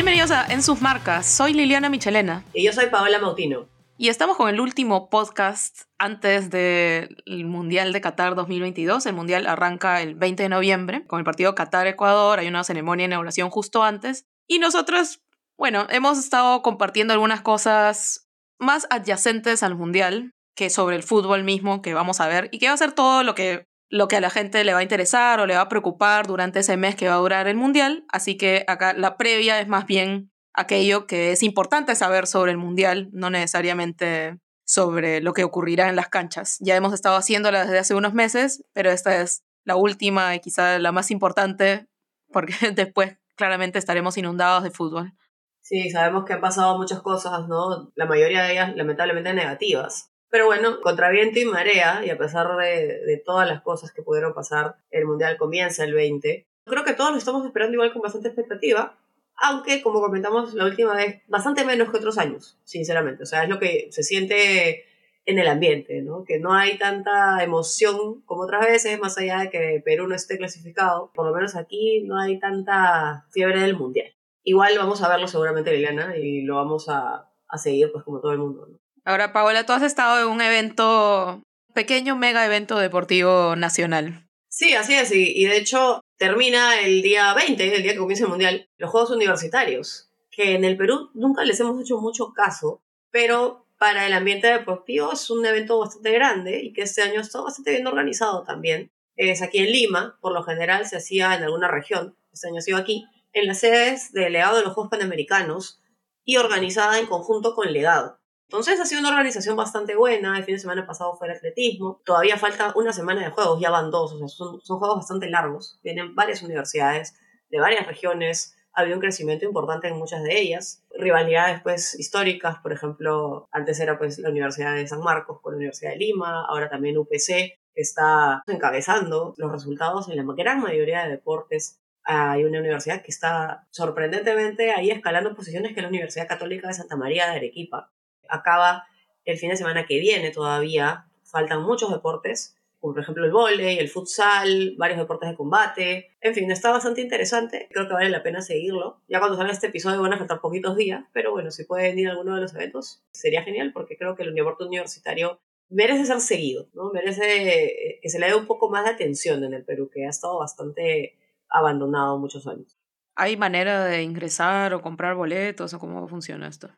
Bienvenidos a En sus marcas. Soy Liliana Michelena. Y yo soy Paola Mautino. Y estamos con el último podcast antes del Mundial de Qatar 2022. El Mundial arranca el 20 de noviembre con el partido Qatar-Ecuador. Hay una ceremonia de inauguración justo antes. Y nosotros, bueno, hemos estado compartiendo algunas cosas más adyacentes al Mundial que sobre el fútbol mismo que vamos a ver y que va a ser todo lo que lo que a la gente le va a interesar o le va a preocupar durante ese mes que va a durar el Mundial. Así que acá la previa es más bien aquello que es importante saber sobre el Mundial, no necesariamente sobre lo que ocurrirá en las canchas. Ya hemos estado haciéndola desde hace unos meses, pero esta es la última y quizá la más importante porque después claramente estaremos inundados de fútbol. Sí, sabemos que han pasado muchas cosas, ¿no? La mayoría de ellas lamentablemente negativas. Pero bueno, contra viento y marea, y a pesar de, todas las cosas que pudieron pasar, el Mundial comienza el 20. Creo que todos lo estamos esperando igual con bastante expectativa, aunque, como comentamos la última vez, bastante menos que otros años, sinceramente. O sea, es lo que se siente en el ambiente, ¿no? Que no hay tanta emoción como otras veces, más allá de que Perú no esté clasificado. Por lo menos aquí no hay tanta fiebre del Mundial. Igual vamos a verlo seguramente, Liliana, y lo vamos a, a seguir, pues, como todo el mundo, ¿no? Ahora, Paola, tú has estado en un evento, pequeño mega evento deportivo nacional. Sí, así es, y, de hecho termina el día 20, el día que comienza el Mundial, los Juegos Universitarios, que en el Perú nunca les hemos hecho mucho caso, pero para el ambiente deportivo es un evento bastante grande y que este año está bastante bien organizado también. Es aquí en Lima, por lo general se hacía en alguna región, este año ha sido aquí, en las sedes del legado de los Juegos Panamericanos y organizada en conjunto con Legado. Entonces ha sido una organización bastante buena. El fin de semana pasado fue el atletismo. Todavía falta una semana de juegos, ya van dos. O sea, son, son juegos bastante largos. Vienen varias universidades de varias regiones. Ha habido un crecimiento importante en muchas de ellas. Rivalidades pues históricas, por ejemplo, antes era pues la Universidad de San Marcos con la Universidad de Lima, ahora también UPC está encabezando los resultados en la gran mayoría de deportes hay una universidad que está sorprendentemente ahí escalando posiciones que es la Universidad Católica de Santa María de Arequipa acaba el fin de semana que viene todavía. Faltan muchos deportes, como por ejemplo el vóley, el futsal, varios deportes de combate. En fin, está bastante interesante. Creo que vale la pena seguirlo. Ya cuando salga este episodio van a faltar poquitos días, pero bueno, si pueden ir a alguno de los eventos, sería genial porque creo que el deporte universitario merece ser seguido, ¿no? Merece que se le dé un poco más de atención en el Perú, que ha estado bastante abandonado muchos años. ¿Hay manera de ingresar o comprar boletos o cómo funciona esto?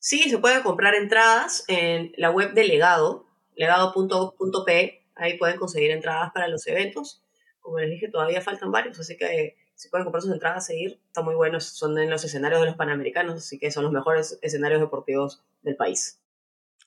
Sí, se puede comprar entradas en la web de Legado, legado.p. Ahí pueden conseguir entradas para los eventos. Como les dije, todavía faltan varios, así que si pueden comprar sus entradas, seguir. Están muy buenos, son en los escenarios de los Panamericanos, así que son los mejores escenarios deportivos del país.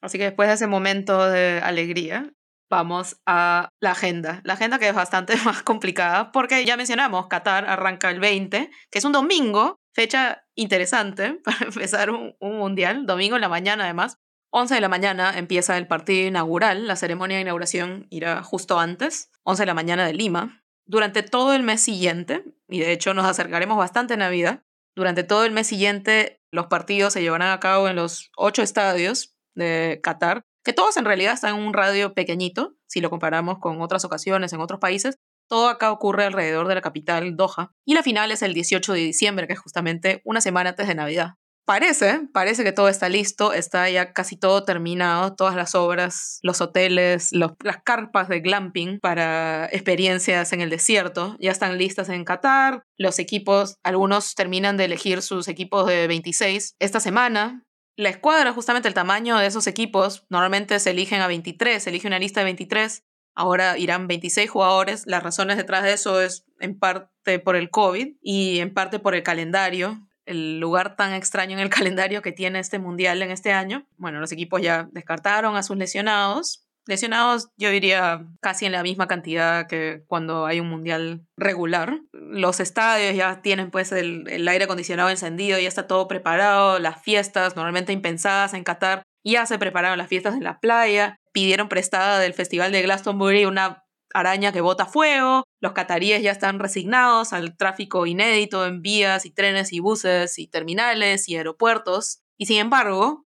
Así que después de ese momento de alegría, vamos a la agenda. La agenda que es bastante más complicada porque ya mencionamos, Qatar arranca el 20, que es un domingo, fecha interesante para empezar un, mundial, domingo en la mañana además. 11 de la mañana empieza el partido inaugural, la ceremonia de inauguración irá justo antes, 11 de la mañana de Lima. Durante todo el mes siguiente, y de hecho nos acercaremos bastante a Navidad, durante todo el mes siguiente los partidos se llevarán a cabo en los ocho estadios de Qatar, que todos en realidad están en un radio pequeñito, si lo comparamos con otras ocasiones en otros países. Todo acá ocurre alrededor de la capital, Doha. Y la final es el 18 de diciembre, que es justamente una semana antes de Navidad. Parece, parece que todo está listo, está ya casi todo terminado, todas las obras, los hoteles, las carpas de glamping para experiencias en el desierto ya están listas en Qatar. Los equipos, algunos terminan de elegir sus equipos de 26 esta semana. La escuadra, justamente el tamaño de esos equipos, normalmente se eligen a 23, se elige una lista de 23, ahora irán 26 jugadores. Las razones detrás de eso es en parte por el COVID y en parte por el calendario, el lugar tan extraño en el calendario que tiene este mundial en este año. Bueno, los equipos ya descartaron a sus lesionados, Lesionados, yo diría casi en la misma cantidad que cuando hay un mundial regular. Los estadios ya tienen pues el, aire acondicionado encendido, ya está todo preparado, las fiestas normalmente impensadas en Qatar, ya se prepararon las fiestas en la playa, pidieron prestada del Festival de Glastonbury una araña que bota fuego, los cataríes ya están resignados al tráfico inédito en vías y trenes y buses y terminales y aeropuertos, y sin embargo...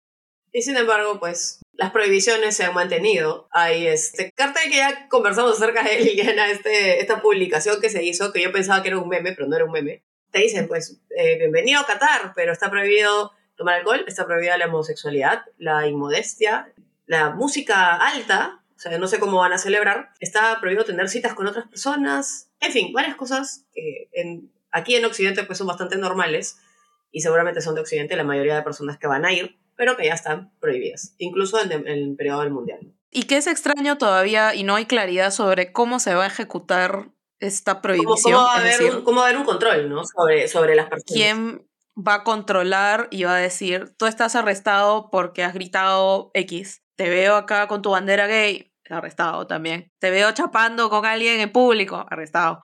Y sin embargo, pues las prohibiciones se han mantenido. Hay este cartel que ya conversamos acerca de Liliana, este, esta publicación que se hizo, que yo pensaba que era un meme, pero no era un meme, te dicen, pues, eh, bienvenido a Qatar, pero está prohibido tomar alcohol, está prohibida la homosexualidad, la inmodestia, la música alta, o sea, no sé cómo van a celebrar, está prohibido tener citas con otras personas, en fin, varias cosas que aquí en Occidente pues son bastante normales y seguramente son de Occidente la mayoría de personas que van a ir, pero que ya están prohibidas, incluso en, el periodo del Mundial. Y que es extraño todavía y no hay claridad sobre cómo se va a ejecutar esta prohibición. ¿Cómo, va, a haber un, cómo un control ¿no? sobre, sobre las personas? ¿Quién va a controlar y va a decir, tú estás arrestado porque has gritado X? Te veo acá con tu bandera gay, arrestado también. Te veo chapando con alguien en público, arrestado.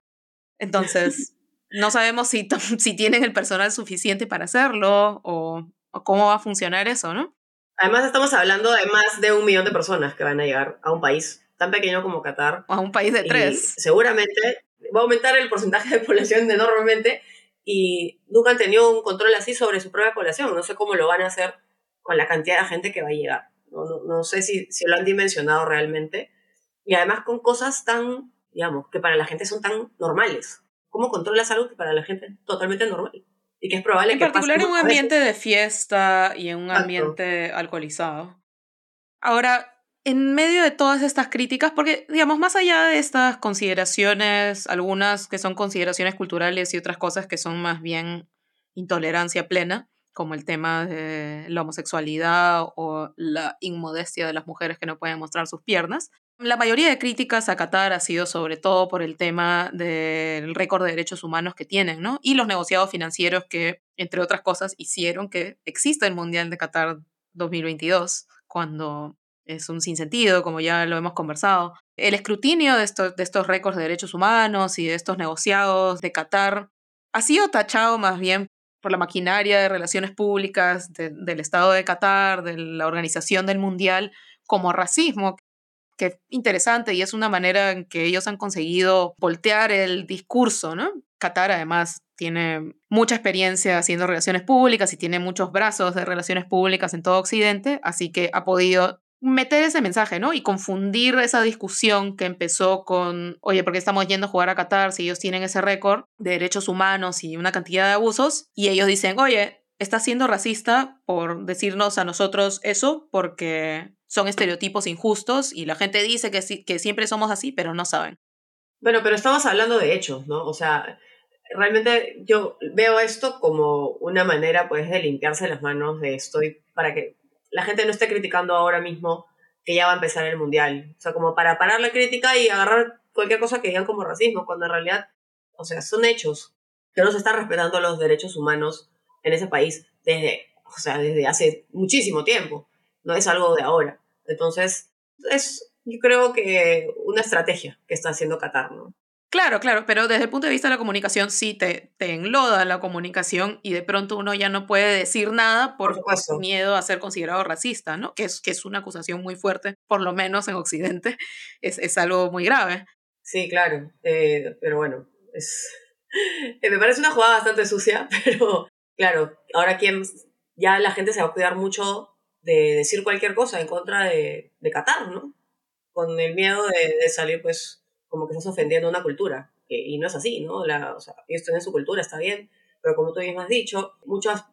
Entonces, no sabemos si, si tienen el personal suficiente para hacerlo o, cómo va a funcionar eso, ¿no? Además, estamos hablando de más de un millón de personas que van a llegar a un país tan pequeño como Qatar. A un país de tres. seguramente va a aumentar el porcentaje de población enormemente y nunca han tenido un control así sobre su propia población. No sé cómo lo van a hacer con la cantidad de gente que va a llegar. No, no, sé si, si, lo han dimensionado realmente. Y además con cosas tan, digamos, que para la gente son tan normales. ¿Cómo controlas algo que para la gente es totalmente normal? Y que es probable en que... En particular en un ambiente de fiesta y en un ambiente alcoholizado. Ahora, en medio de todas estas críticas, porque, digamos, más allá de estas consideraciones, algunas que son consideraciones culturales y otras cosas que son más bien intolerancia plena, como el tema de la homosexualidad o la inmodestia de las mujeres que no pueden mostrar sus piernas. La mayoría de críticas a Qatar ha sido sobre todo por el tema del récord de derechos humanos que tienen, ¿no? Y los negociados financieros que, entre otras cosas, hicieron que exista el Mundial de Qatar 2022, cuando es un sinsentido, como ya lo hemos conversado. El escrutinio de estos, de estos récords de derechos humanos y de estos negociados de Qatar ha sido tachado más bien por la maquinaria de relaciones públicas del Estado de Qatar, de la organización del Mundial, como racismo, que es interesante y es una manera en que ellos han conseguido voltear el discurso, ¿no? Qatar además tiene mucha experiencia haciendo relaciones públicas y tiene muchos brazos de relaciones públicas en todo Occidente, así que ha podido meter ese mensaje, ¿no? Y confundir esa discusión que empezó con, oye, ¿por qué estamos yendo a jugar a Qatar si ellos tienen ese récord de derechos humanos y una cantidad de abusos? Y ellos dicen, oye, está siendo racista por decirnos a nosotros eso porque son estereotipos injustos y la gente dice que, que siempre somos así, pero no saben. Bueno, pero estamos hablando de hechos, ¿no? O sea, realmente yo veo esto como una manera, pues, de limpiarse las manos de esto y para que la gente no esté criticando ahora mismo que ya va a empezar el mundial. O sea, como para parar la crítica y agarrar cualquier cosa que digan como racismo, cuando en realidad, o sea, son hechos que no se están respetando los derechos humanos en ese país desde, o sea, desde hace muchísimo tiempo. No es algo de ahora. Entonces, es, yo creo que una estrategia que está haciendo Qatar, ¿no? Claro, claro, pero desde el punto de vista de la comunicación sí te, te enloda la comunicación y de pronto uno ya no puede decir nada por, miedo a ser considerado racista, ¿no? Que es, que es una acusación muy fuerte, por lo menos en Occidente, es, es algo muy grave. Sí, claro, eh, pero bueno, es... Eh, me parece una jugada bastante sucia, pero claro, ahora quien ya la gente se va a cuidar mucho de decir cualquier cosa en contra de, de Qatar, ¿no? Con el miedo de, de salir pues como que estás ofendiendo una cultura. y no es así, ¿no? La, o sea, ellos tienen su cultura, está bien, pero como tú mismo has dicho, muchas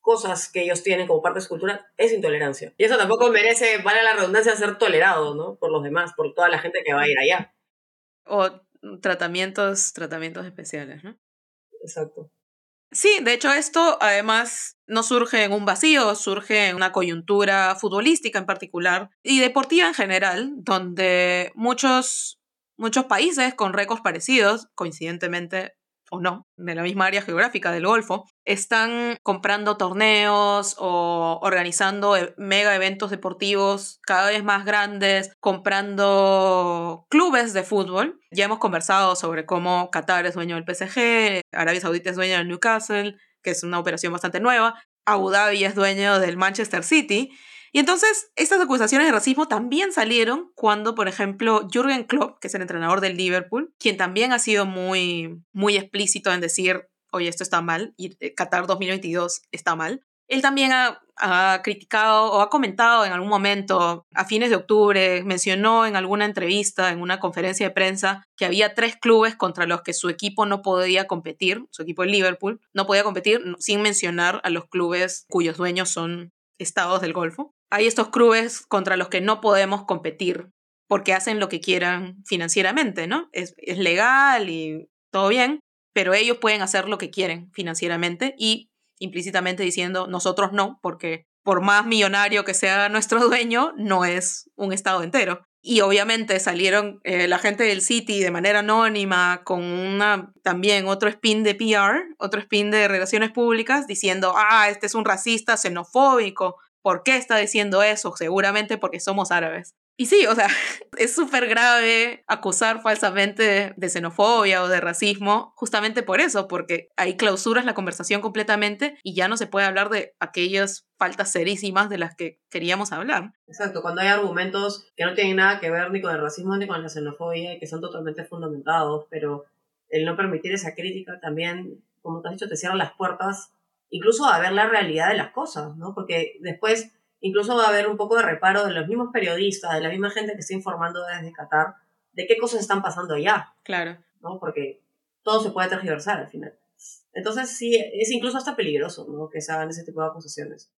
cosas que ellos tienen como parte de su cultura es intolerancia. Y eso tampoco merece, vale la redundancia, ser tolerado, ¿no? Por los demás, por toda la gente que va a ir allá. O tratamientos, tratamientos especiales, ¿no? Exacto. Sí, de hecho esto además no surge en un vacío, surge en una coyuntura futbolística en particular y deportiva en general, donde muchos Muchos países con récords parecidos, coincidentemente o no, de la misma área geográfica del Golfo, están comprando torneos o organizando e, mega eventos deportivos cada vez más grandes, comprando clubes de fútbol. Ya hemos conversado sobre cómo Qatar es dueño del PSG, Arabia Saudita es dueño del Newcastle, que es una operación bastante nueva, Abu Dhabi es dueño del Manchester City, y entonces, estas acusaciones de racismo también salieron cuando, por ejemplo, Jürgen Klopp, que es el entrenador del Liverpool, quien también ha sido muy, muy explícito en decir, oye, esto está mal, y eh, Qatar 2022 está mal, Él también ha, criticado o ha comentado en algún momento, a fines de octubre, mencionó en alguna entrevista, en una conferencia de prensa, que había tres clubes contra los que su equipo no podía competir, su equipo de Liverpool, no podía competir sin mencionar a los clubes cuyos dueños son estados del Golfo. Hay estos clubes contra los que no podemos competir porque hacen lo que quieran financieramente, ¿no? Es, es legal y todo bien, pero ellos pueden hacer lo que quieren financieramente y implícitamente diciendo nosotros no, porque por más millonario que sea nuestro dueño, no es un estado entero. Y obviamente salieron eh, la gente del City de manera anónima con una también otro spin de PR, otro spin de relaciones públicas, diciendo, ah, este es un racista xenofóbico. ¿Por qué está diciendo eso? Seguramente porque somos árabes. Y sí, o sea, es súper grave acusar falsamente de xenofobia o de racismo, justamente por eso, porque ahí clausuras la conversación completamente y ya no se puede hablar de aquellas faltas serísimas de las que queríamos hablar. Exacto, cuando hay argumentos que no tienen nada que ver ni con el racismo ni con la xenofobia y que son totalmente fundamentados, pero el no permitir esa crítica también, como te has dicho, te cierra las puertas incluso a ver la realidad de las cosas, ¿no? Porque después incluso va a haber un poco de reparo de los mismos periodistas, de la misma gente que está informando desde Qatar, de qué cosas están pasando allá. Claro. ¿no? Porque todo se puede tergiversar al final. Entonces sí, es incluso hasta peligroso, ¿no? Que se hagan ese tipo de acusaciones.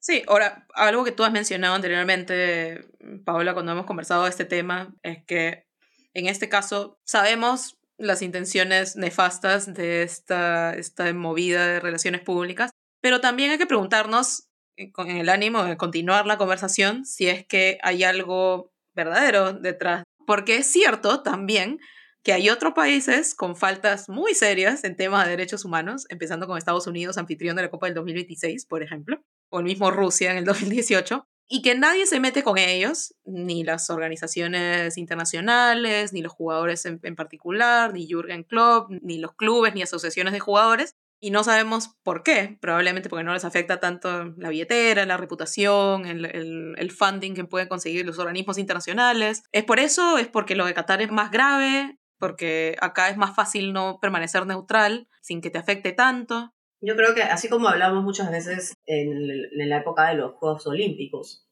Sí, ahora, algo que tú has mencionado anteriormente, Paola, cuando hemos conversado de este tema, es que en este caso sabemos las intenciones nefastas de esta, esta movida de relaciones públicas, pero también hay que preguntarnos con el ánimo de continuar la conversación si es que hay algo verdadero detrás. Porque es cierto también que hay otros países con faltas muy serias en temas de derechos humanos, empezando con Estados Unidos, anfitrión de la Copa del 2026, por ejemplo, o el mismo Rusia en el 2018, y que nadie se mete con ellos, ni las organizaciones internacionales, ni los jugadores en, en particular, ni Jürgen Klopp, ni los clubes, ni asociaciones de jugadores, y no sabemos por qué, probablemente porque no les afecta tanto la billetera, la reputación, el, el, el, funding que pueden conseguir los organismos internacionales. ¿Es por eso? ¿Es porque lo de Qatar es más grave? ¿Porque acá es más fácil no permanecer neutral sin que te afecte tanto? Yo creo que así como hablamos muchas veces en, en la época de los Juegos Olímpicos,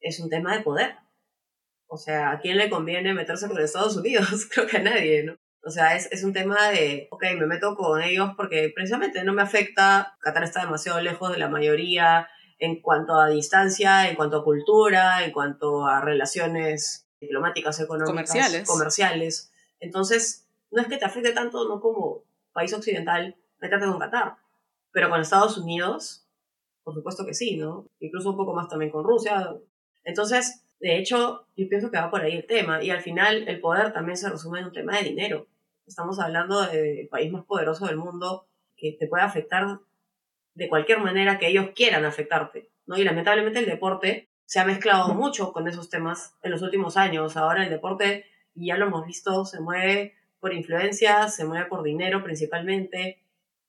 es un tema de poder. O sea, ¿a quién le conviene meterse con Estados Unidos? Creo que a nadie, ¿no? O sea, es, es un tema de, ok, me meto con ellos porque precisamente no me afecta, Qatar está demasiado lejos de la mayoría en cuanto a distancia, en cuanto a cultura, en cuanto a relaciones diplomáticas, económicas, comerciales. comerciales. Entonces, no es que te afecte tanto, no como país occidental, meterte con Qatar, pero con Estados Unidos, por supuesto que sí, ¿no? Incluso un poco más también con Rusia. Entonces, de hecho, yo pienso que va por ahí el tema. Y al final, el poder también se resume en un tema de dinero. Estamos hablando del país más poderoso del mundo que te puede afectar de cualquier manera que ellos quieran afectarte. ¿no? Y lamentablemente el deporte se ha mezclado mucho con esos temas en los últimos años. Ahora el deporte, y ya lo hemos visto, se mueve por influencia, se mueve por dinero principalmente.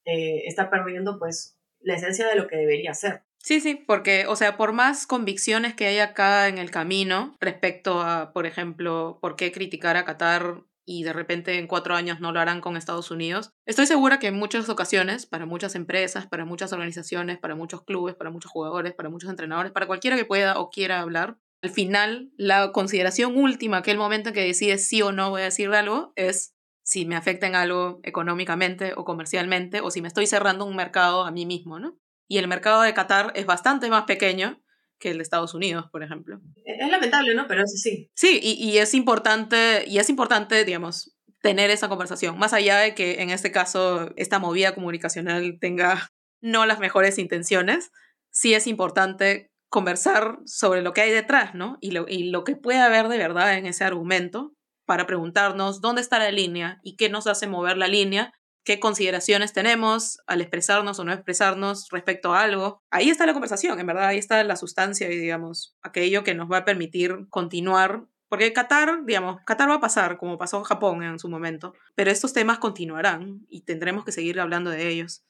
Eh, está perdiendo pues la esencia de lo que debería ser. Sí, sí, porque, o sea, por más convicciones que hay acá en el camino respecto a, por ejemplo, por qué criticar a Qatar y de repente en cuatro años no lo harán con Estados Unidos, estoy segura que en muchas ocasiones, para muchas empresas, para muchas organizaciones, para muchos clubes, para muchos jugadores, para muchos entrenadores, para cualquiera que pueda o quiera hablar, al final la consideración última, aquel momento en que decides sí o no voy a decir algo, es si me afecta en algo económicamente o comercialmente o si me estoy cerrando un mercado a mí mismo, ¿no? Y el mercado de Qatar es bastante más pequeño que el de Estados Unidos, por ejemplo. Es lamentable, ¿no? Pero eso sí. Sí, y, y, es importante, y es importante, digamos, tener esa conversación, más allá de que en este caso esta movida comunicacional tenga no las mejores intenciones, sí es importante conversar sobre lo que hay detrás, ¿no? Y lo, y lo que puede haber de verdad en ese argumento para preguntarnos dónde está la línea y qué nos hace mover la línea qué consideraciones tenemos al expresarnos o no expresarnos respecto a algo. Ahí está la conversación, en verdad, ahí está la sustancia y, digamos, aquello que nos va a permitir continuar. Porque Qatar, digamos, Qatar va a pasar como pasó en Japón en su momento, pero estos temas continuarán y tendremos que seguir hablando de ellos.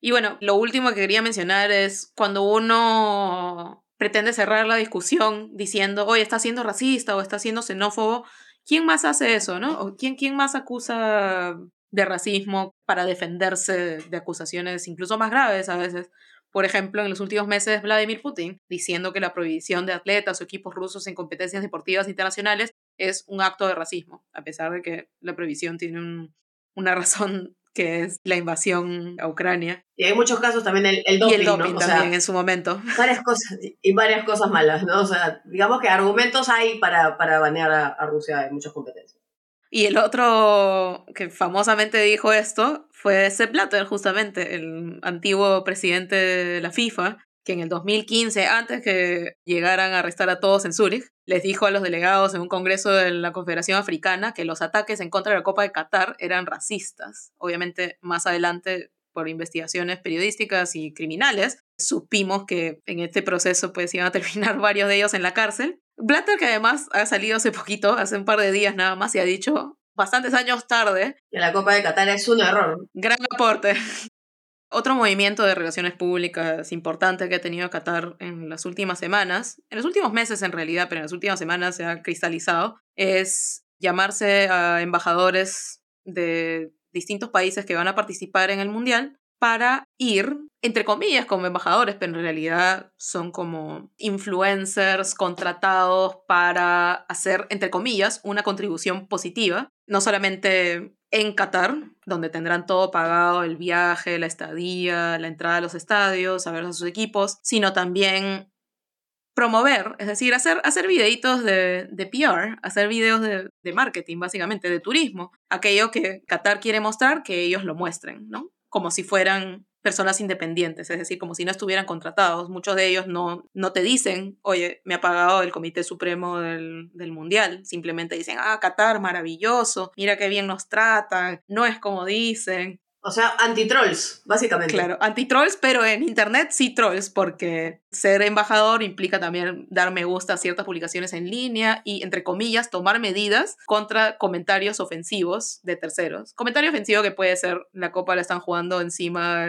Y bueno, lo último que quería mencionar es cuando uno pretende cerrar la discusión diciendo, oye, está siendo racista o está siendo xenófobo, ¿quién más hace eso, no? ¿O quién, quién más acusa de racismo para defenderse de acusaciones incluso más graves a veces. por ejemplo, en los últimos meses Vladimir Putin, diciendo que la prohibición de atletas o equipos rusos en competencias deportivas internacionales es un acto de racismo, a pesar de que la prohibición tiene una razón que es la invasión a Ucrania. Y hay muchos casos también el, el doping, y el doping también en su momento. Varias cosas, y varias cosas malas, ¿no? O sea, digamos que argumentos hay para, para banear a, Rusia en muchas competencias. Y el otro que famosamente dijo esto fue Sepp Blatter, justamente, el antiguo presidente de la FIFA, que en el 2015, antes que llegaran a arrestar a todos en Zúrich, les dijo a los delegados en un congreso de la Confederación Africana que los ataques en contra de la Copa de Qatar eran racistas. Obviamente, más adelante, por investigaciones periodísticas y criminales, supimos que en este proceso pues iban a terminar varios de ellos en la cárcel. Blatter, que además ha salido hace poquito, hace un par de días nada más, y ha dicho bastantes años tarde. Que la Copa de Qatar es un error. Gran aporte. Otro movimiento de relaciones públicas importante que ha tenido Qatar en las últimas semanas, en los últimos meses en realidad, pero en las últimas semanas se ha cristalizado, es llamarse a embajadores de distintos países que van a participar en el Mundial para ir, entre comillas, como embajadores, pero en realidad son como influencers contratados para hacer, entre comillas, una contribución positiva, no solamente en Qatar, donde tendrán todo pagado, el viaje, la estadía, la entrada a los estadios, a ver a sus equipos, sino también promover, es decir, hacer, hacer videitos de, de PR, hacer videos de, de, marketing, básicamente, de turismo, aquello que Qatar quiere mostrar, que ellos lo muestren, ¿no? Como si fueran personas independientes, es decir, como si no estuvieran contratados. Muchos de ellos no, no te dicen, oye, me ha pagado el Comité Supremo del, del Mundial. Simplemente dicen, ah, Qatar, maravilloso, mira qué bien nos tratan, no es como dicen. O sea, anti-trolls, básicamente. Claro, anti-trolls, pero en Internet sí trolls, porque ser embajador implica también dar me gusta a ciertas publicaciones en línea y, entre comillas, tomar medidas contra comentarios ofensivos de terceros. Comentario ofensivo que puede ser la copa la están jugando encima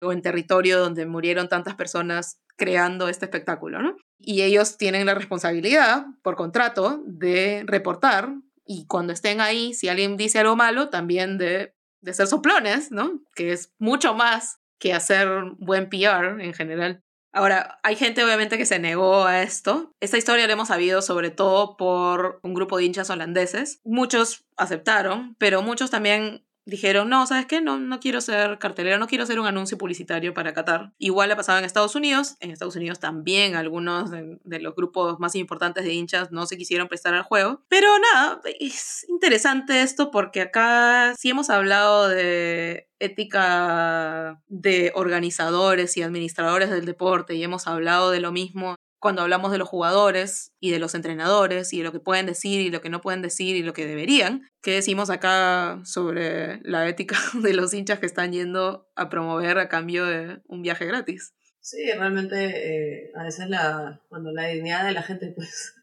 o en territorio donde murieron tantas personas creando este espectáculo, ¿no? Y ellos tienen la responsabilidad, por contrato, de reportar y cuando estén ahí, si alguien dice algo malo, también de de ser soplones, ¿no? Que es mucho más que hacer buen PR en general. Ahora, hay gente obviamente que se negó a esto. Esta historia la hemos sabido sobre todo por un grupo de hinchas holandeses. Muchos aceptaron, pero muchos también dijeron, no, ¿sabes qué? No, no quiero ser cartelera, no quiero hacer un anuncio publicitario para Qatar. Igual ha pasado en Estados Unidos. En Estados Unidos también algunos de, de, los grupos más importantes de hinchas no se quisieron prestar al juego. Pero nada, es interesante esto porque acá sí hemos hablado de ética de organizadores y administradores del deporte y hemos hablado de lo mismo cuando hablamos de los jugadores y de los entrenadores y de lo que pueden decir y lo que no pueden decir y lo que deberían, ¿qué decimos acá sobre la ética de los hinchas que están yendo a promover a cambio de un viaje gratis? Sí, realmente eh, a veces la, cuando la dignidad de la gente pues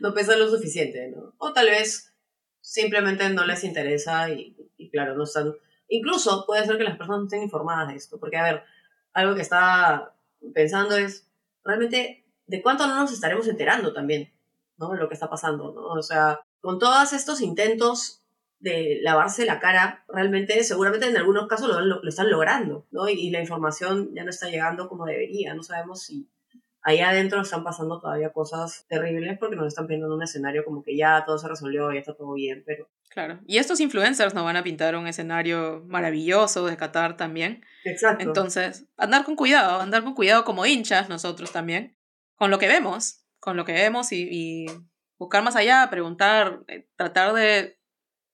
no pesa lo suficiente, ¿no? O tal vez simplemente no les interesa y, y claro, no están... Incluso puede ser que las personas no estén informadas de esto, porque a ver, algo que estaba pensando es, realmente de cuánto no nos estaremos enterando también, ¿no? De lo que está pasando, ¿no? O sea, con todos estos intentos de lavarse la cara, realmente, seguramente en algunos casos lo, lo, están logrando, ¿no? Y, la información ya no está llegando como debería, no sabemos si ahí adentro están pasando todavía cosas terribles porque nos están pintando un escenario como que ya todo se resolvió, ya está todo bien, pero... Claro, y estos influencers nos van a pintar un escenario maravilloso de Qatar también. Exacto. Entonces, andar con cuidado, andar con cuidado como hinchas nosotros también con lo que vemos, con lo que vemos y, buscar más allá, preguntar, eh, tratar de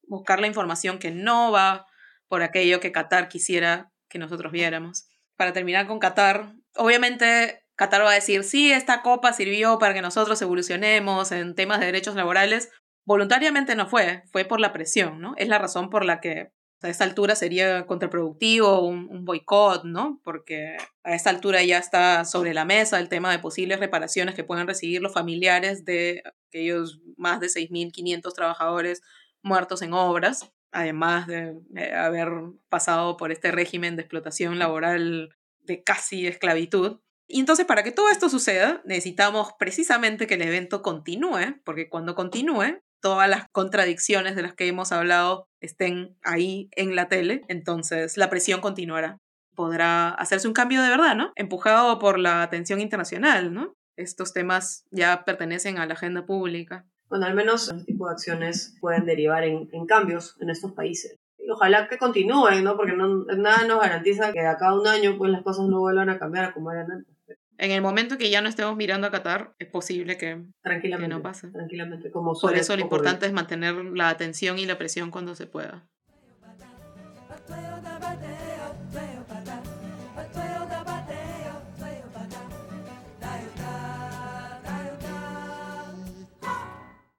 buscar la información que no va por aquello que Qatar quisiera que nosotros viéramos. Para terminar con Qatar, obviamente Qatar va a decir, sí, esta copa sirvió para que nosotros evolucionemos en temas de derechos laborales. Voluntariamente no fue, fue por la presión, ¿no? Es la razón por la que a esta altura sería contraproductivo un, un boicot, ¿no? Porque a esta altura ya está sobre la mesa el tema de posibles reparaciones que puedan recibir los familiares de aquellos más de 6.500 trabajadores muertos en obras, además de haber pasado por este régimen de explotación laboral de casi esclavitud. Y entonces, para que todo esto suceda, necesitamos precisamente que el evento continúe, porque cuando continúe, todas las contradicciones de las que hemos hablado estén ahí en la tele, entonces la presión continuará. podrá hacerse un cambio de verdad, ¿no? Empujado por la atención internacional, ¿no? Estos temas ya pertenecen a la agenda pública. Bueno, al menos este tipo de acciones pueden derivar en, en cambios en estos países. Ojalá que continúen, ¿no? Porque no, nada nos garantiza que de acá un año pues las cosas no vuelvan a cambiar como eran antes. En el momento que ya no estemos mirando a Qatar, es posible que, Tranquilamente. que no pase. Tranquilamente, como Por eso lo importante es mantener la atención y la presión cuando se pueda.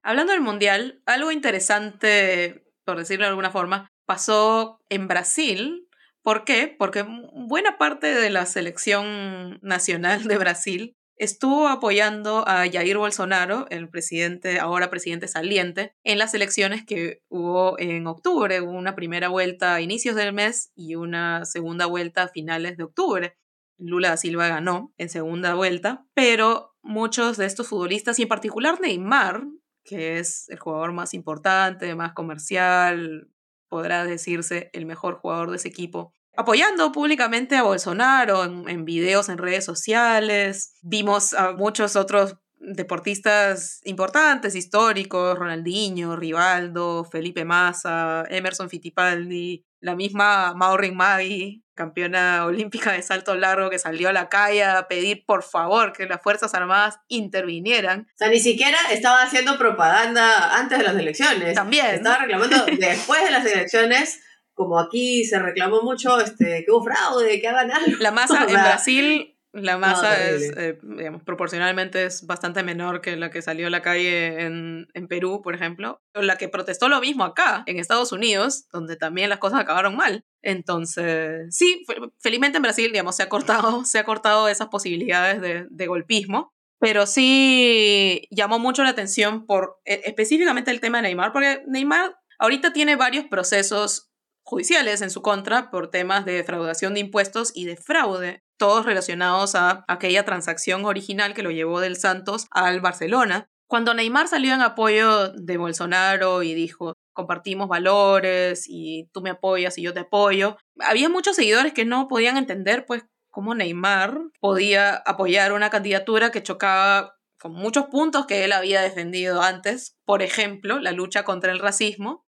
Hablando del Mundial, algo interesante, por decirlo de alguna forma, pasó en Brasil. ¿Por qué? Porque buena parte de la selección nacional de Brasil estuvo apoyando a Jair Bolsonaro, el presidente, ahora presidente saliente, en las elecciones que hubo en octubre. Una primera vuelta a inicios del mes y una segunda vuelta a finales de octubre. Lula da Silva ganó en segunda vuelta, pero muchos de estos futbolistas, y en particular Neymar, que es el jugador más importante, más comercial, podrá decirse el mejor jugador de ese equipo, apoyando públicamente a Bolsonaro en, videos en redes sociales. Vimos a muchos otros deportistas importantes, históricos, Ronaldinho, Rivaldo, Felipe Massa, Emerson Fittipaldi, la misma Maureen Maggi, campeona olímpica de salto largo que salió a la calle a pedir por favor que las Fuerzas Armadas intervinieran. O sea, ni siquiera estaba haciendo propaganda antes de las elecciones. También. Estaba reclamando después de las elecciones, como aquí se reclamó mucho este, que hubo fraude, que hagan algo. La masa O en Brasil, la masa no, es, eh, digamos, proporcionalmente es bastante menor que la que salió a la calle en, en Perú, por ejemplo. O la que protestó lo mismo acá, en Estados Unidos, donde también las cosas acabaron mal. Entonces, sí, felizmente en Brasil, digamos, se ha cortado, se ha cortado esas posibilidades de, de golpismo. Pero sí llamó mucho la atención por eh, específicamente el tema de Neymar, porque Neymar ahorita tiene varios procesos judiciales en su contra por temas de defraudación de impuestos y de fraude, todos relacionados a aquella transacción original que lo llevó del Santos al Barcelona. Cuando Neymar salió en apoyo de Bolsonaro y dijo, compartimos valores y tú me apoyas y yo te apoyo, había muchos seguidores que no podían entender pues cómo Neymar podía apoyar una candidatura que chocaba con muchos puntos que él había defendido antes, por ejemplo, la lucha contra el racismo,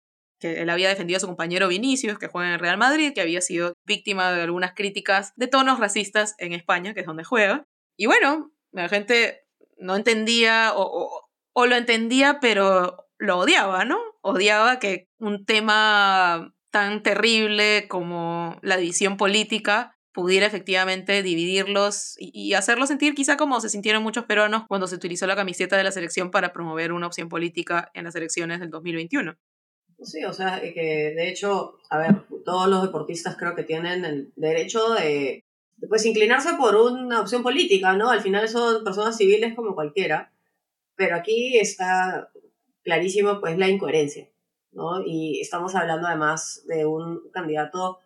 que él había defendido a su compañero Vinicius, que juega en el Real Madrid, que había sido víctima de algunas críticas de tonos racistas en España, que es donde juega. Y bueno, la gente no entendía o, lo entendía, pero lo odiaba, ¿no? Odiaba que un tema tan terrible como la división política pudiera efectivamente dividirlos y, y, hacerlos sentir quizá como se sintieron muchos peruanos cuando se utilizó la camiseta de la selección para promover una opción política en las elecciones del 2021. Sí, o sea, que de hecho, a ver, todos los deportistas creo que tienen el derecho de, de pues inclinarse por una opción política, ¿no? Al final son personas civiles como cualquiera, pero aquí está clarísimo pues la incoherencia, ¿no? Y estamos hablando además de un candidato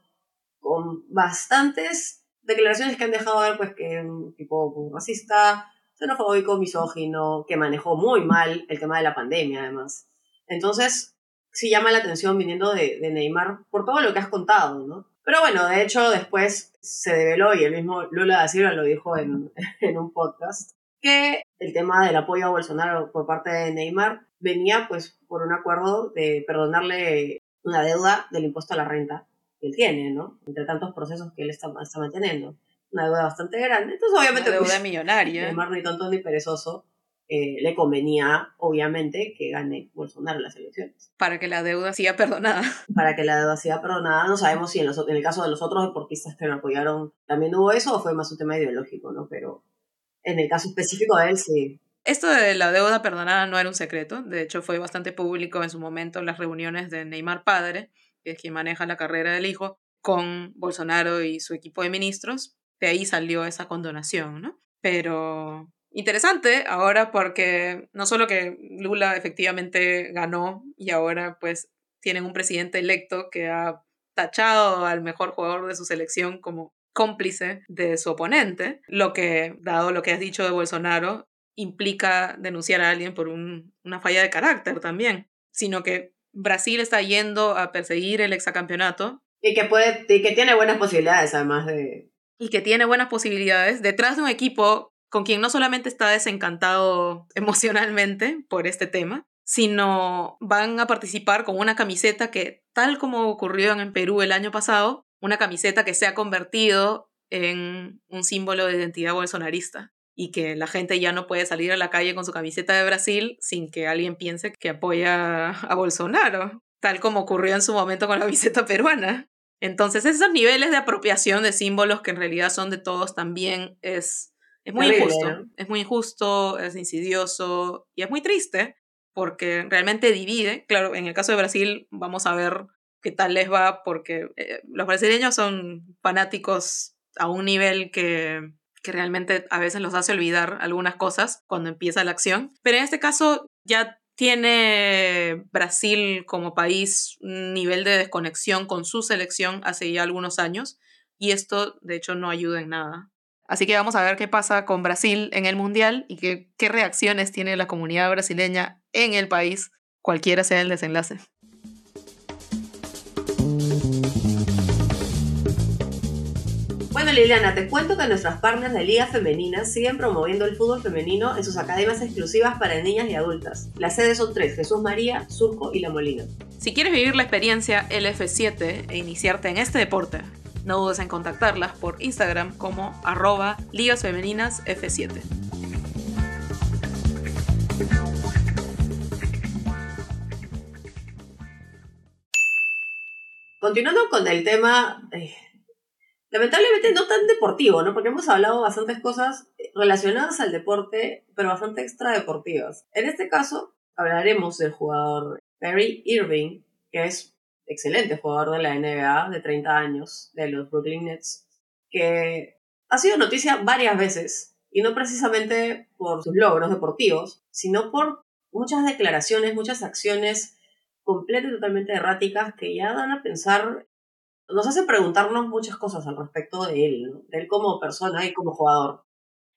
con bastantes declaraciones que han dejado ver pues que es un tipo racista, xenofóbico, misógino, que manejó muy mal el tema de la pandemia además. Entonces, sí llama la atención viniendo de, de, Neymar por todo lo que has contado, ¿no? Pero bueno, de hecho después se develó y el mismo Lula da Silva lo dijo en, en un podcast que el tema del apoyo a Bolsonaro por parte de Neymar venía pues por un acuerdo de perdonarle una deuda del impuesto a la renta que él tiene, ¿no? Entre tantos procesos que él está, está manteniendo. Una deuda bastante grande. Entonces, obviamente. Una deuda pues, millonaria. Neymar ni tonto ni perezoso eh, le convenía, obviamente, que gane Bolsonaro las elecciones. Para que la deuda siga perdonada. Para que la deuda siga perdonada. No sabemos si en, los, en el caso de los otros deportistas que lo apoyaron también hubo eso o fue más un tema ideológico, ¿no? Pero en el caso específico de él, sí. Esto de la deuda perdonada no era un secreto. De hecho, fue bastante público en su momento en las reuniones de Neymar padre, que es quien maneja la carrera del hijo, con Bolsonaro y su equipo de ministros. De ahí salió esa condonación, ¿no? Pero interesante ahora porque no solo que Lula efectivamente ganó y ahora pues tienen un presidente electo que ha tachado al mejor jugador de su selección como cómplice de su oponente, lo que, dado lo que has dicho de Bolsonaro, implica denunciar a alguien por un, una falla de carácter también, sino que Brasil está yendo a perseguir el exacampeonato Y que, puede, y que tiene buenas posibilidades, además de... Y que tiene buenas posibilidades detrás de un equipo con quien no solamente está desencantado emocionalmente por este tema, sino van a participar con una camiseta que, tal como ocurrió en Perú el año pasado, una camiseta que se ha convertido en un símbolo de identidad bolsonarista y que la gente ya no puede salir a la calle con su camiseta de Brasil sin que alguien piense que apoya a Bolsonaro, tal como ocurrió en su momento con la camiseta peruana. Entonces, esos niveles de apropiación de símbolos que en realidad son de todos también es, es muy injusto. Es muy injusto, es insidioso y es muy triste porque realmente divide. Claro, en el caso de Brasil vamos a ver qué tal les va porque eh, los brasileños son fanáticos a un nivel que, que realmente a veces los hace olvidar algunas cosas cuando empieza la acción. Pero en este caso ya tiene Brasil como país un nivel de desconexión con su selección hace ya algunos años y esto de hecho no ayuda en nada. Así que vamos a ver qué pasa con Brasil en el Mundial y qué, qué reacciones tiene la comunidad brasileña en el país, cualquiera sea el desenlace. Bueno, Liliana, te cuento que nuestras partners de Liga Femenina siguen promoviendo el fútbol femenino en sus academias exclusivas para niñas y adultas. Las sedes son tres, Jesús María, Surco y La Molina. Si quieres vivir la experiencia LF7 e iniciarte en este deporte, no dudes en contactarlas por Instagram como arroba Ligas Femeninas F7. Continuando con el tema, eh, lamentablemente no tan deportivo, ¿no? Porque hemos hablado bastantes cosas relacionadas al deporte, pero bastante extradeportivas. En este caso, hablaremos del jugador Perry Irving, que es excelente jugador de la NBA de 30 años, de los Brooklyn Nets, que ha sido noticia varias veces, y no precisamente por sus logros deportivos, sino por muchas declaraciones, muchas acciones completamente y totalmente erráticas que ya dan a pensar, nos hacen preguntarnos muchas cosas al respecto de él, de él como persona y como jugador.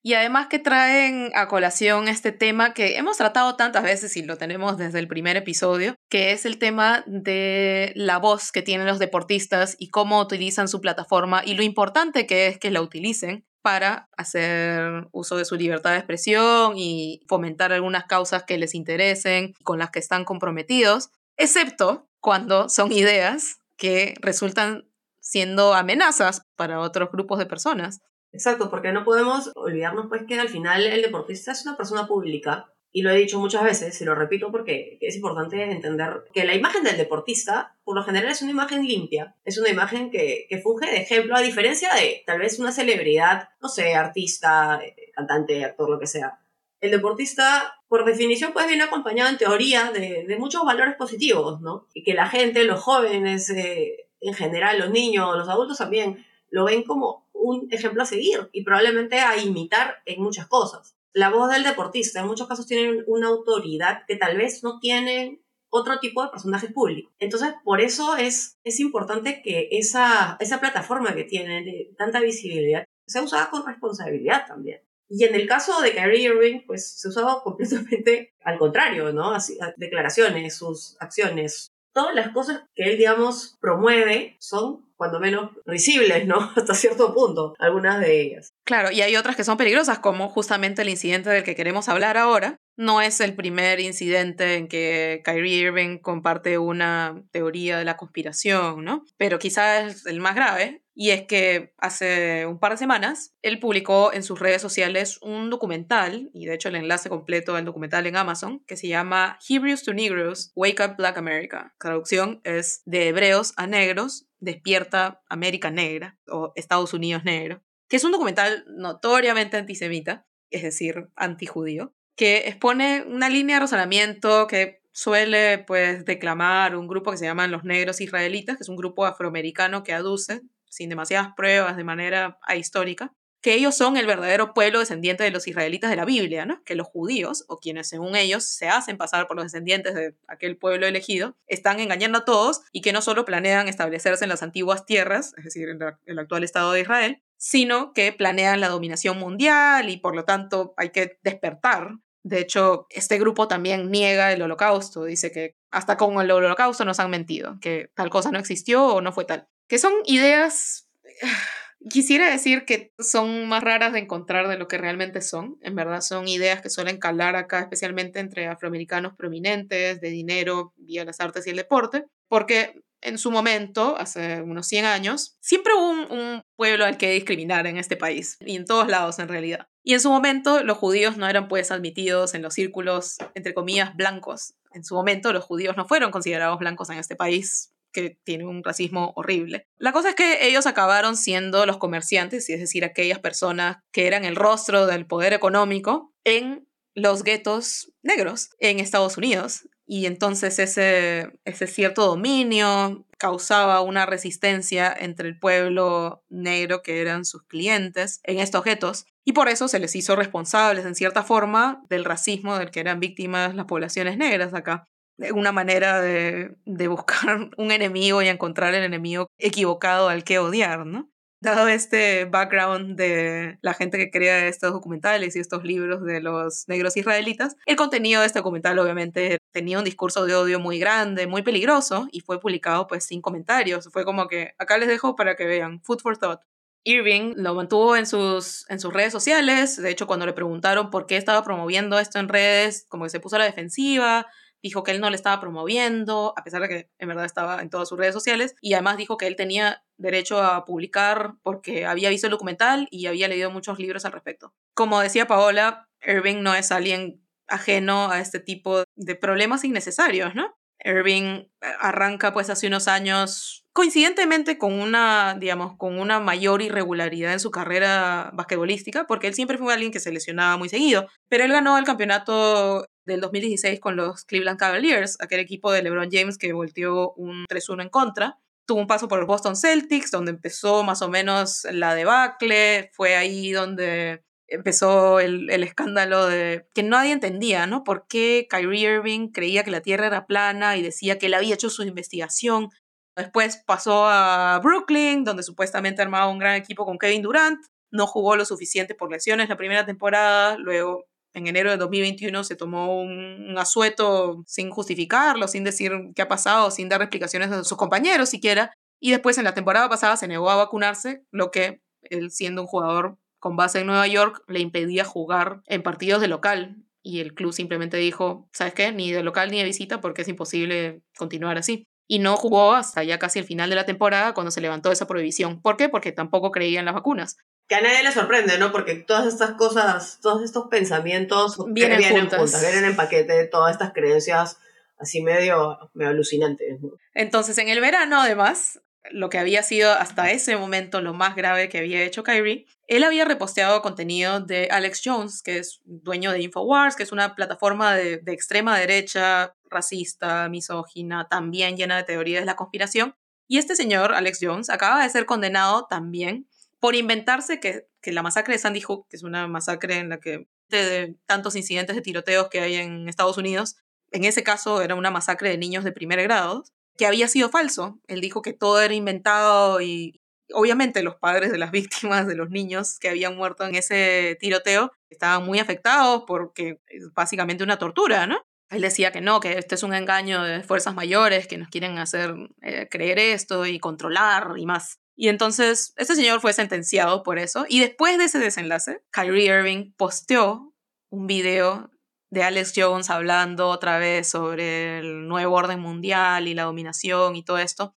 Y además que traen a colación este tema que hemos tratado tantas veces y lo tenemos desde el primer episodio, que es el tema de la voz que tienen los deportistas y cómo utilizan su plataforma y lo importante que es que la utilicen para hacer uso de su libertad de expresión y fomentar algunas causas que les interesen, con las que están comprometidos, excepto cuando son ideas que resultan siendo amenazas para otros grupos de personas. Exacto, porque no podemos olvidarnos pues que al final el deportista es una persona pública y lo he dicho muchas veces y lo repito porque es importante entender que la imagen del deportista por lo general es una imagen limpia, es una imagen que, que funge de ejemplo a diferencia de tal vez una celebridad, no sé, artista, cantante, actor, lo que sea. El deportista, por definición, pues viene acompañado en teoría de, de muchos valores positivos, ¿no? Y que la gente, los jóvenes, eh, en general, los niños, los adultos también, lo ven como un ejemplo a seguir y probablemente a imitar en muchas cosas. La voz del deportista en muchos casos tiene una autoridad que tal vez no tienen otro tipo de personajes públicos. Entonces, por eso es, es importante que esa, esa plataforma que tiene de tanta visibilidad sea usada con responsabilidad también. Y en el caso de Kyrie Irving, pues se usaba completamente al contrario, ¿no? Así, declaraciones, sus acciones, todas las cosas que él, digamos, promueve son cuando menos risibles, ¿no? Hasta cierto punto, algunas de ellas. Claro, y hay otras que son peligrosas, como justamente el incidente del que queremos hablar ahora. No es el primer incidente en que Kyrie Irving comparte una teoría de la conspiración, ¿no? Pero quizás el más grave, y es que hace un par de semanas él publicó en sus redes sociales un documental, y de hecho el enlace completo del documental en Amazon, que se llama Hebrews to Negroes, Wake Up Black America. Traducción es de hebreos a negros, despierta América Negra o Estados Unidos Negro, que es un documental notoriamente antisemita, es decir, antijudío, que expone una línea de razonamiento que suele pues declamar un grupo que se llaman los negros israelitas, que es un grupo afroamericano que aduce sin demasiadas pruebas, de manera ahistórica, que ellos son el verdadero pueblo descendiente de los israelitas de la Biblia, ¿no? Que los judíos, o quienes según ellos se hacen pasar por los descendientes de aquel pueblo elegido, están engañando a todos y que no solo planean establecerse en las antiguas tierras, es decir, en el actual Estado de Israel, sino que planean la dominación mundial y por lo tanto hay que despertar. De hecho, este grupo también niega el holocausto, dice que hasta con el holocausto nos han mentido, que tal cosa no existió o no fue tal. Que son ideas Quisiera decir que son más raras de encontrar de lo que realmente son. En verdad son ideas que suelen calar acá, especialmente entre afroamericanos prominentes, de dinero, vía las artes y el deporte, porque en su momento, hace unos 100 años, siempre hubo un, pueblo al que discriminar en este país, y en todos lados en realidad. Y en su momento los judíos no eran pues admitidos en los círculos, entre comillas, blancos. En su momento los judíos no fueron considerados blancos en este país que tiene un racismo horrible. La cosa es que ellos acabaron siendo los comerciantes, es decir, aquellas personas que eran el rostro del poder económico en los guetos negros en Estados Unidos. Y entonces ese, ese cierto dominio causaba una resistencia entre el pueblo negro, que eran sus clientes, en estos guetos. Y por eso se les hizo responsables, en cierta forma, del racismo del que eran víctimas las poblaciones negras acá una manera de, de, buscar un enemigo y encontrar el enemigo equivocado al que odiar, ¿no? Dado este background de la gente que crea estos documentales y estos libros de los negros israelitas, el contenido de este documental obviamente tenía un discurso de odio muy grande, muy peligroso, y fue publicado pues sin comentarios. Fue como que acá les dejo para que vean, food for thought. Irving lo mantuvo en sus, en sus redes sociales, de hecho cuando le preguntaron por qué estaba promoviendo esto en redes, como que se puso a la defensiva, dijo que él no le estaba promoviendo, a pesar de que en verdad estaba en todas sus redes sociales, y además dijo que él tenía derecho a publicar porque había visto el documental y había leído muchos libros al respecto. Como decía Paola, Irving no es alguien ajeno a este tipo de problemas innecesarios, ¿no? Irving arranca pues hace unos años coincidentemente con una, digamos, con una mayor irregularidad en su carrera basquetbolística, porque él siempre fue alguien que se lesionaba muy seguido, pero él ganó el campeonato del 2016 con los Cleveland Cavaliers, aquel equipo de LeBron James que volteó un 3-1 en contra. Tuvo un paso por los Boston Celtics, donde empezó más o menos la debacle, fue ahí donde empezó el, el, escándalo de que nadie entendía, ¿no? ¿Por qué Kyrie Irving creía que la Tierra era plana y decía que él había hecho su investigación? Después pasó a Brooklyn, donde supuestamente armaba un gran equipo con Kevin Durant. No jugó lo suficiente por lesiones la primera temporada, luego en enero de 2021 se tomó un, asueto sin justificarlo, sin decir qué ha pasado, sin dar explicaciones a sus compañeros siquiera. Y después en la temporada pasada se negó a vacunarse, lo que él siendo un jugador con base en Nueva York le impedía jugar en partidos de local. Y el club simplemente dijo, ¿sabes qué? Ni de local ni de visita porque es imposible continuar así. Y no jugó hasta ya casi el final de la temporada cuando se levantó esa prohibición. ¿Por qué? Porque tampoco creía en las vacunas que a nadie le sorprende, ¿no? Porque todas estas cosas, todos estos pensamientos vienen, juntas. vienen en paquete, todas estas creencias así medio, medio alucinantes. Entonces, en el verano, además, lo que había sido hasta ese momento lo más grave que había hecho Kyrie, él había reposteado contenido de Alex Jones, que es dueño de Infowars, que es una plataforma de, de extrema derecha, racista, misógina, también llena de teorías de la conspiración. Y este señor, Alex Jones, acaba de ser condenado también por inventarse que, que la masacre de Sandy Hook, que es una masacre en la que de tantos incidentes de tiroteos que hay en Estados Unidos, en ese caso era una masacre de niños de primer grado, que había sido falso. Él dijo que todo era inventado y obviamente los padres de las víctimas, de los niños que habían muerto en ese tiroteo, estaban muy afectados porque es básicamente una tortura, ¿no? Él decía que no, que este es un engaño de fuerzas mayores que nos quieren hacer eh, creer esto y controlar y más. Y entonces este señor fue sentenciado por eso. Y después de ese desenlace, Kyrie Irving posteó un video de Alex Jones hablando otra vez sobre el nuevo orden mundial y la dominación y todo esto.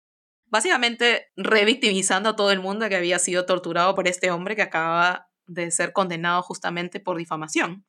Básicamente revictimizando a todo el mundo que había sido torturado por este hombre que acaba de ser condenado justamente por difamación.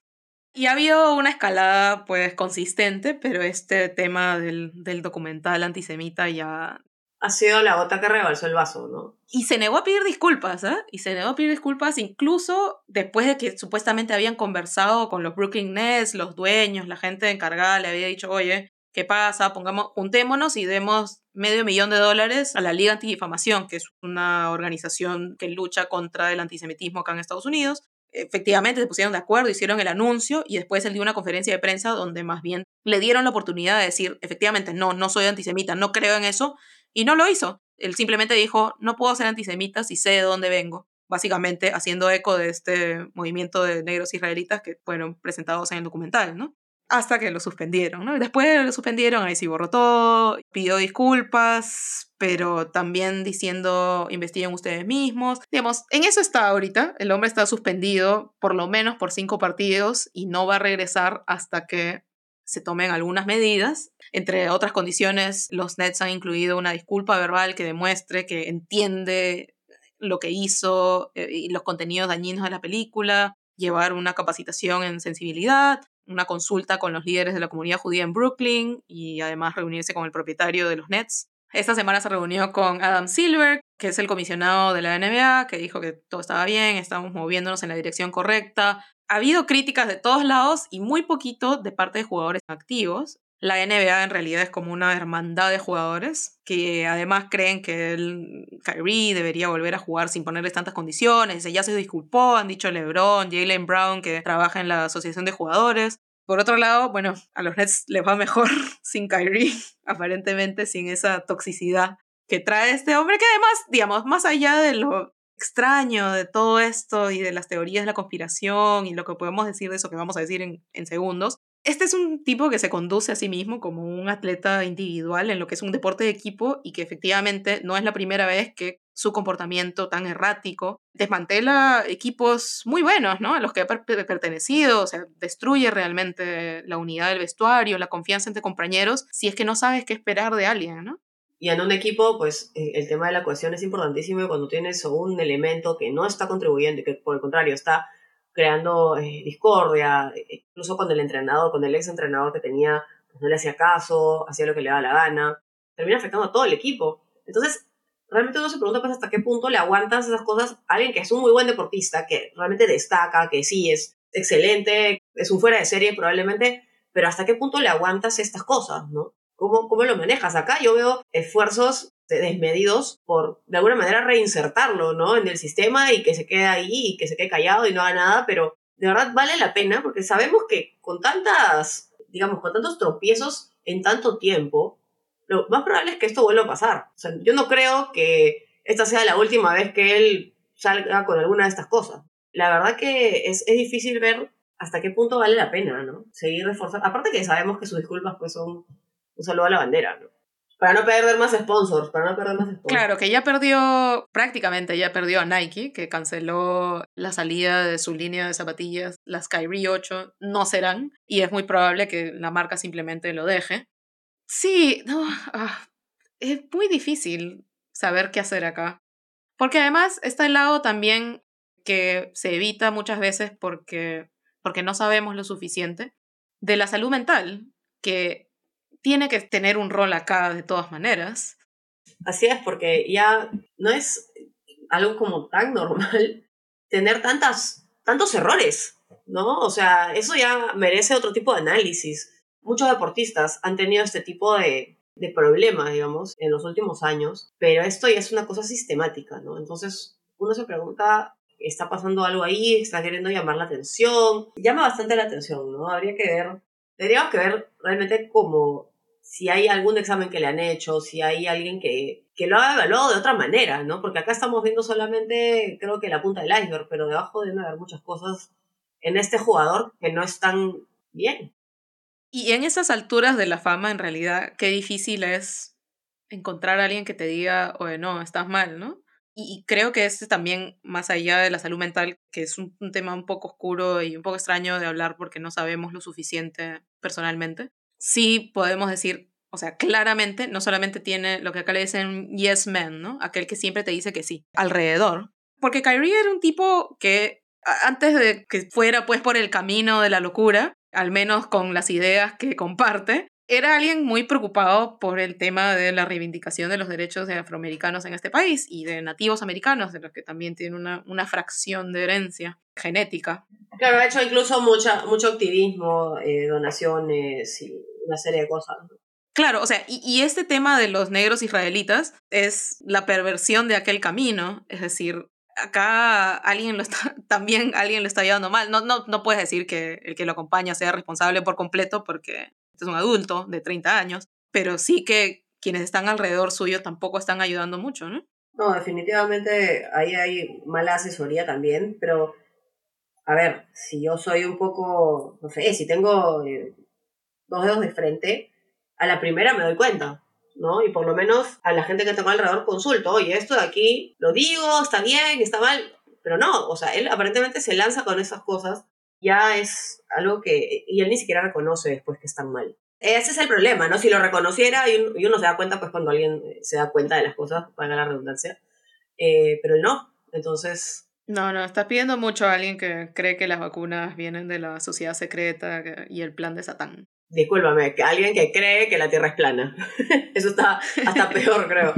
Y ha habido una escalada pues consistente, pero este tema del, del documental antisemita ya ha sido la gota que rebalsó el vaso, ¿no? Y se negó a pedir disculpas, ¿eh? Y se negó a pedir disculpas incluso después de que supuestamente habían conversado con los Brooklyn Nets, los dueños, la gente encargada le había dicho, oye, ¿qué pasa? Pongamos, juntémonos y demos medio millón de dólares a la Liga Antidifamación, que es una organización que lucha contra el antisemitismo acá en Estados Unidos. Efectivamente se pusieron de acuerdo, hicieron el anuncio y después él dio una conferencia de prensa donde más bien le dieron la oportunidad de decir, efectivamente, no, no soy antisemita, no creo en eso, y no lo hizo. Él simplemente dijo, no puedo ser antisemita si sé de dónde vengo. Básicamente haciendo eco de este movimiento de negros israelitas que fueron presentados en el documental, ¿no? hasta que lo suspendieron, ¿no? Después lo suspendieron, ahí sí borró todo, pidió disculpas, pero también diciendo investiguen ustedes mismos. Digamos, en eso está ahorita, el hombre está suspendido por lo menos por cinco partidos y no va a regresar hasta que se tomen algunas medidas. Entre otras condiciones, los Nets han incluido una disculpa verbal que demuestre que entiende lo que hizo eh, y los contenidos dañinos de la película, llevar una capacitación en sensibilidad, una consulta con los líderes de la comunidad judía en Brooklyn y además reunirse con el propietario de los Nets. Esta semana se reunió con Adam Silver, que es el comisionado de la NBA, que dijo que todo estaba bien, estamos moviéndonos en la dirección correcta. Ha habido críticas de todos lados y muy poquito de parte de jugadores activos. La NBA en realidad es como una hermandad de jugadores que además creen que el Kyrie debería volver a jugar sin ponerles tantas condiciones. Ya se disculpó, han dicho LeBron, Jalen Brown, que trabaja en la asociación de jugadores. Por otro lado, bueno, a los Nets les va mejor sin Kyrie, aparentemente sin esa toxicidad que trae este hombre, que además, digamos, más allá de lo extraño de todo esto y de las teorías de la conspiración y lo que podemos decir de eso que vamos a decir en, segundos, este es un tipo que se conduce a sí mismo como un atleta individual en lo que es un deporte de equipo y que efectivamente no es la primera vez que su comportamiento tan errático desmantela equipos muy buenos, ¿no? A los que ha pertenecido, o sea, destruye realmente la unidad del vestuario, la confianza entre compañeros, si es que no sabes qué esperar de alguien, ¿no? Y en un equipo, pues el tema de la cohesión es importantísimo cuando tienes un elemento que no está contribuyendo y que por el contrario está creando eh, discordia, eh, incluso con el entrenador, con el ex entrenador que tenía, pues no le hacía caso, hacía lo que le daba la gana, termina afectando a todo el equipo. Entonces, realmente uno se pregunta pues hasta qué punto le aguantas esas cosas a alguien que es un muy buen deportista, que realmente destaca, que sí es excelente, es un fuera de serie probablemente, pero hasta qué punto le aguantas estas cosas, ¿no? ¿Cómo, cómo lo manejas? Acá yo veo esfuerzos desmedidos por de alguna manera reinsertarlo, ¿no? En el sistema y que se quede ahí y que se quede callado y no haga nada, pero de verdad vale la pena porque sabemos que con tantas, digamos, con tantos tropiezos en tanto tiempo, lo más probable es que esto vuelva a pasar. O sea, yo no creo que esta sea la última vez que él salga con alguna de estas cosas. La verdad que es, es difícil ver hasta qué punto vale la pena, ¿no? Seguir reforzando. Aparte que sabemos que sus disculpas pues son un saludo a la bandera, ¿no? Para no perder más sponsors, para no perder más sponsors. Claro, que ya perdió, prácticamente ya perdió a Nike, que canceló la salida de su línea de zapatillas, las Kyrie 8 no serán, y es muy probable que la marca simplemente lo deje. Sí, no, ah, es muy difícil saber qué hacer acá. Porque además está el lado también que se evita muchas veces porque, porque no sabemos lo suficiente de la salud mental, que tiene que tener un rol acá de todas maneras. Así es, porque ya no es algo como tan normal tener tantas, tantos errores, ¿no? O sea, eso ya merece otro tipo de análisis. Muchos deportistas han tenido este tipo de, de problemas, digamos, en los últimos años, pero esto ya es una cosa sistemática, ¿no? Entonces, uno se pregunta, ¿está pasando algo ahí? ¿Está queriendo llamar la atención? Llama bastante la atención, ¿no? Habría que ver, tendríamos que ver realmente cómo si hay algún examen que le han hecho, si hay alguien que, que lo ha evaluado de otra manera, ¿no? Porque acá estamos viendo solamente, creo que la punta del iceberg, pero debajo deben haber muchas cosas en este jugador que no están bien. Y en esas alturas de la fama, en realidad, qué difícil es encontrar a alguien que te diga, oye, no, estás mal, ¿no? Y creo que este también, más allá de la salud mental, que es un, un, tema un poco oscuro y un poco extraño de hablar porque no sabemos lo suficiente personalmente, sí podemos decir, o sea, claramente no solamente tiene lo que acá le dicen yes man, ¿no? Aquel que siempre te dice que sí, alrededor. Porque Kyrie era un tipo que antes de que fuera pues por el camino de la locura, al menos con las ideas que comparte, era alguien muy preocupado por el tema de la reivindicación de los derechos de afroamericanos en este país y de nativos americanos, de los que también tienen una, una fracción de herencia genética. Claro, ha hecho incluso mucha, mucho activismo, eh, donaciones y una serie de cosas. Claro, o sea, y, y, este tema de los negros israelitas es la perversión de aquel camino, es decir, acá alguien lo está, también alguien lo está llevando mal. No, no, no puedes decir que el que lo acompaña sea responsable por completo porque es un adulto de 30 años, pero sí que quienes están alrededor suyo tampoco están ayudando mucho, ¿no? No, definitivamente ahí hay mala asesoría también, pero a ver, si yo soy un poco, no sé, si tengo eh, dos dedos de frente, a la primera me doy cuenta, ¿no? Y por lo menos a la gente que tengo alrededor consulto, oye, esto de aquí lo digo, está bien, está mal, pero no, o sea, él aparentemente se lanza con esas cosas, ya es algo que, y él ni siquiera reconoce después que están mal. Ese es el problema, ¿no? Si lo reconociera y uno, se da cuenta, pues cuando alguien se da cuenta de las cosas, para la redundancia, eh, pero él no, entonces no, no, estás pidiendo mucho a alguien que cree que las vacunas vienen de la sociedad secreta y el plan de Satán. Discúlpame, que alguien que cree que la Tierra es plana. Eso está hasta peor, creo.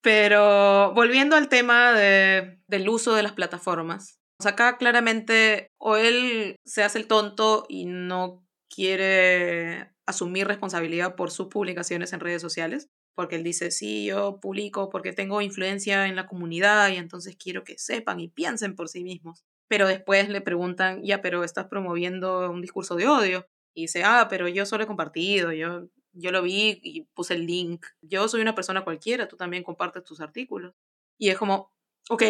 Pero volviendo al tema de, del uso de las plataformas. Acá claramente o él se hace el tonto y no quiere asumir responsabilidad por sus publicaciones en redes sociales, porque él dice, sí, yo publico porque tengo influencia en la comunidad y entonces quiero que sepan y piensen por sí mismos. Pero después le preguntan, ya, pero estás promoviendo un discurso de odio. Y dice, ah, pero yo solo he compartido, yo, yo lo vi y puse el link. Yo soy una persona cualquiera, tú también compartes tus artículos. Y es como, ok,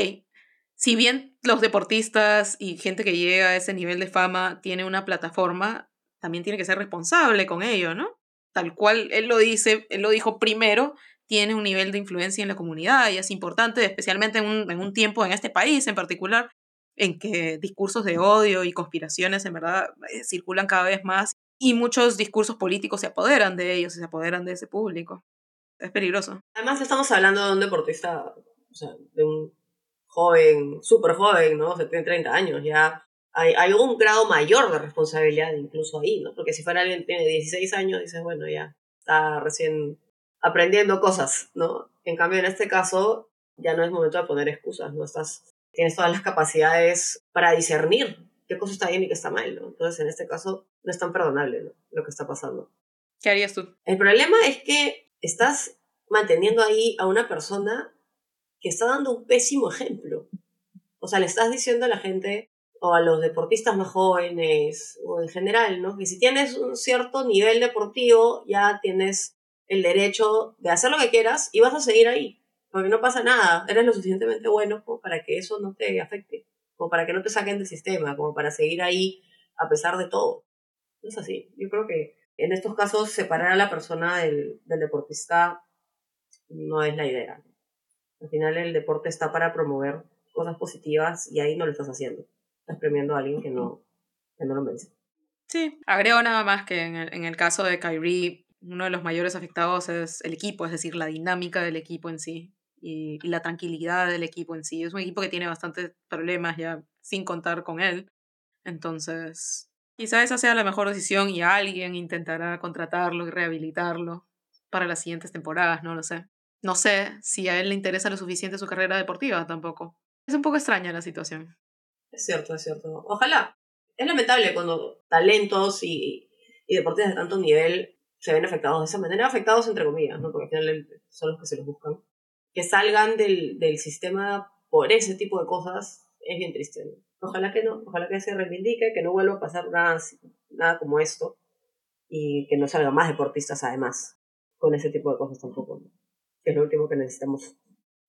si bien los deportistas y gente que llega a ese nivel de fama tiene una plataforma, también tiene que ser responsable con ello, ¿no? tal cual él lo dice, él lo dijo primero, tiene un nivel de influencia en la comunidad y es importante, especialmente en un, en un tiempo, en este país en particular, en que discursos de odio y conspiraciones en verdad eh, circulan cada vez más y muchos discursos políticos se apoderan de ellos, se apoderan de ese público. Es peligroso. Además estamos hablando de un deportista, o sea, de un joven, súper joven, ¿no? O sea, tiene 30 años, ya hay, un grado mayor de responsabilidad incluso ahí, ¿no? Porque si fuera alguien que tiene 16 años, dices, bueno, ya está recién aprendiendo cosas, ¿no? En cambio, en este caso, ya no es momento de poner excusas, ¿no? Estás, tienes todas las capacidades para discernir qué cosa está bien y qué está mal, ¿no? Entonces, en este caso, no es tan perdonable ¿no? lo que está pasando. ¿Qué harías tú? El problema es que estás manteniendo ahí a una persona que está dando un pésimo ejemplo. O sea, le estás diciendo a la gente, o a los deportistas más jóvenes o en general, ¿no? Que si tienes un cierto nivel deportivo, ya tienes el derecho de hacer lo que quieras y vas a seguir ahí, porque no pasa nada, eres lo suficientemente bueno como para que eso no te afecte, como para que no te saquen del sistema, como para seguir ahí a pesar de todo. No es así. Yo creo que en estos casos separar a la persona del, del deportista no es la idea. Al final el deporte está para promover cosas positivas y ahí no lo estás haciendo estás premiando a alguien que no, que no lo merece. Sí, agrego nada más que en el, en el caso de Kyrie, uno de los mayores afectados es el equipo, es decir, la dinámica del equipo en sí y, y, la tranquilidad del equipo en sí. Es un equipo que tiene bastantes problemas ya sin contar con él. Entonces, quizá esa sea la mejor decisión y alguien intentará contratarlo y rehabilitarlo para las siguientes temporadas, no lo sé. No sé si a él le interesa lo suficiente su carrera deportiva tampoco. Es un poco extraña la situación. Es cierto, es cierto. Ojalá. Es lamentable cuando talentos y, y deportistas de tanto nivel se ven afectados de esa manera, afectados entre comillas, ¿no? porque al final son los que se los buscan. Que salgan del, del sistema por ese tipo de cosas es bien triste. Ojalá que no, ojalá que se reivindique, que no vuelva a pasar nada, nada como esto y que no salgan más deportistas además con ese tipo de cosas tampoco, que es lo último que necesitamos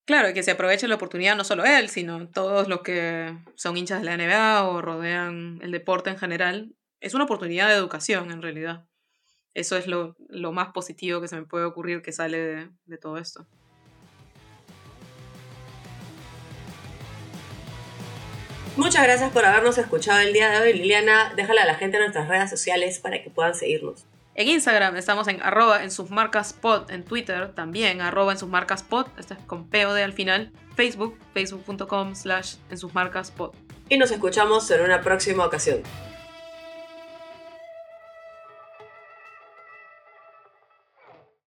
Claro, que se aproveche la oportunidad no solo él, sino todos los que son hinchas de la NBA o rodean el deporte en general. Es una oportunidad de educación, en realidad. Eso es lo, lo más positivo que se me puede ocurrir que sale de, de todo esto. Muchas gracias por habernos escuchado el día de hoy, Liliana. Déjala a la gente en nuestras redes sociales para que puedan seguirnos. En Instagram estamos en arroba en sus marcas en Twitter también arroba en sus marcas esto es con POD al final, Facebook, facebook.com slash en sus. Y nos escuchamos en una próxima ocasión.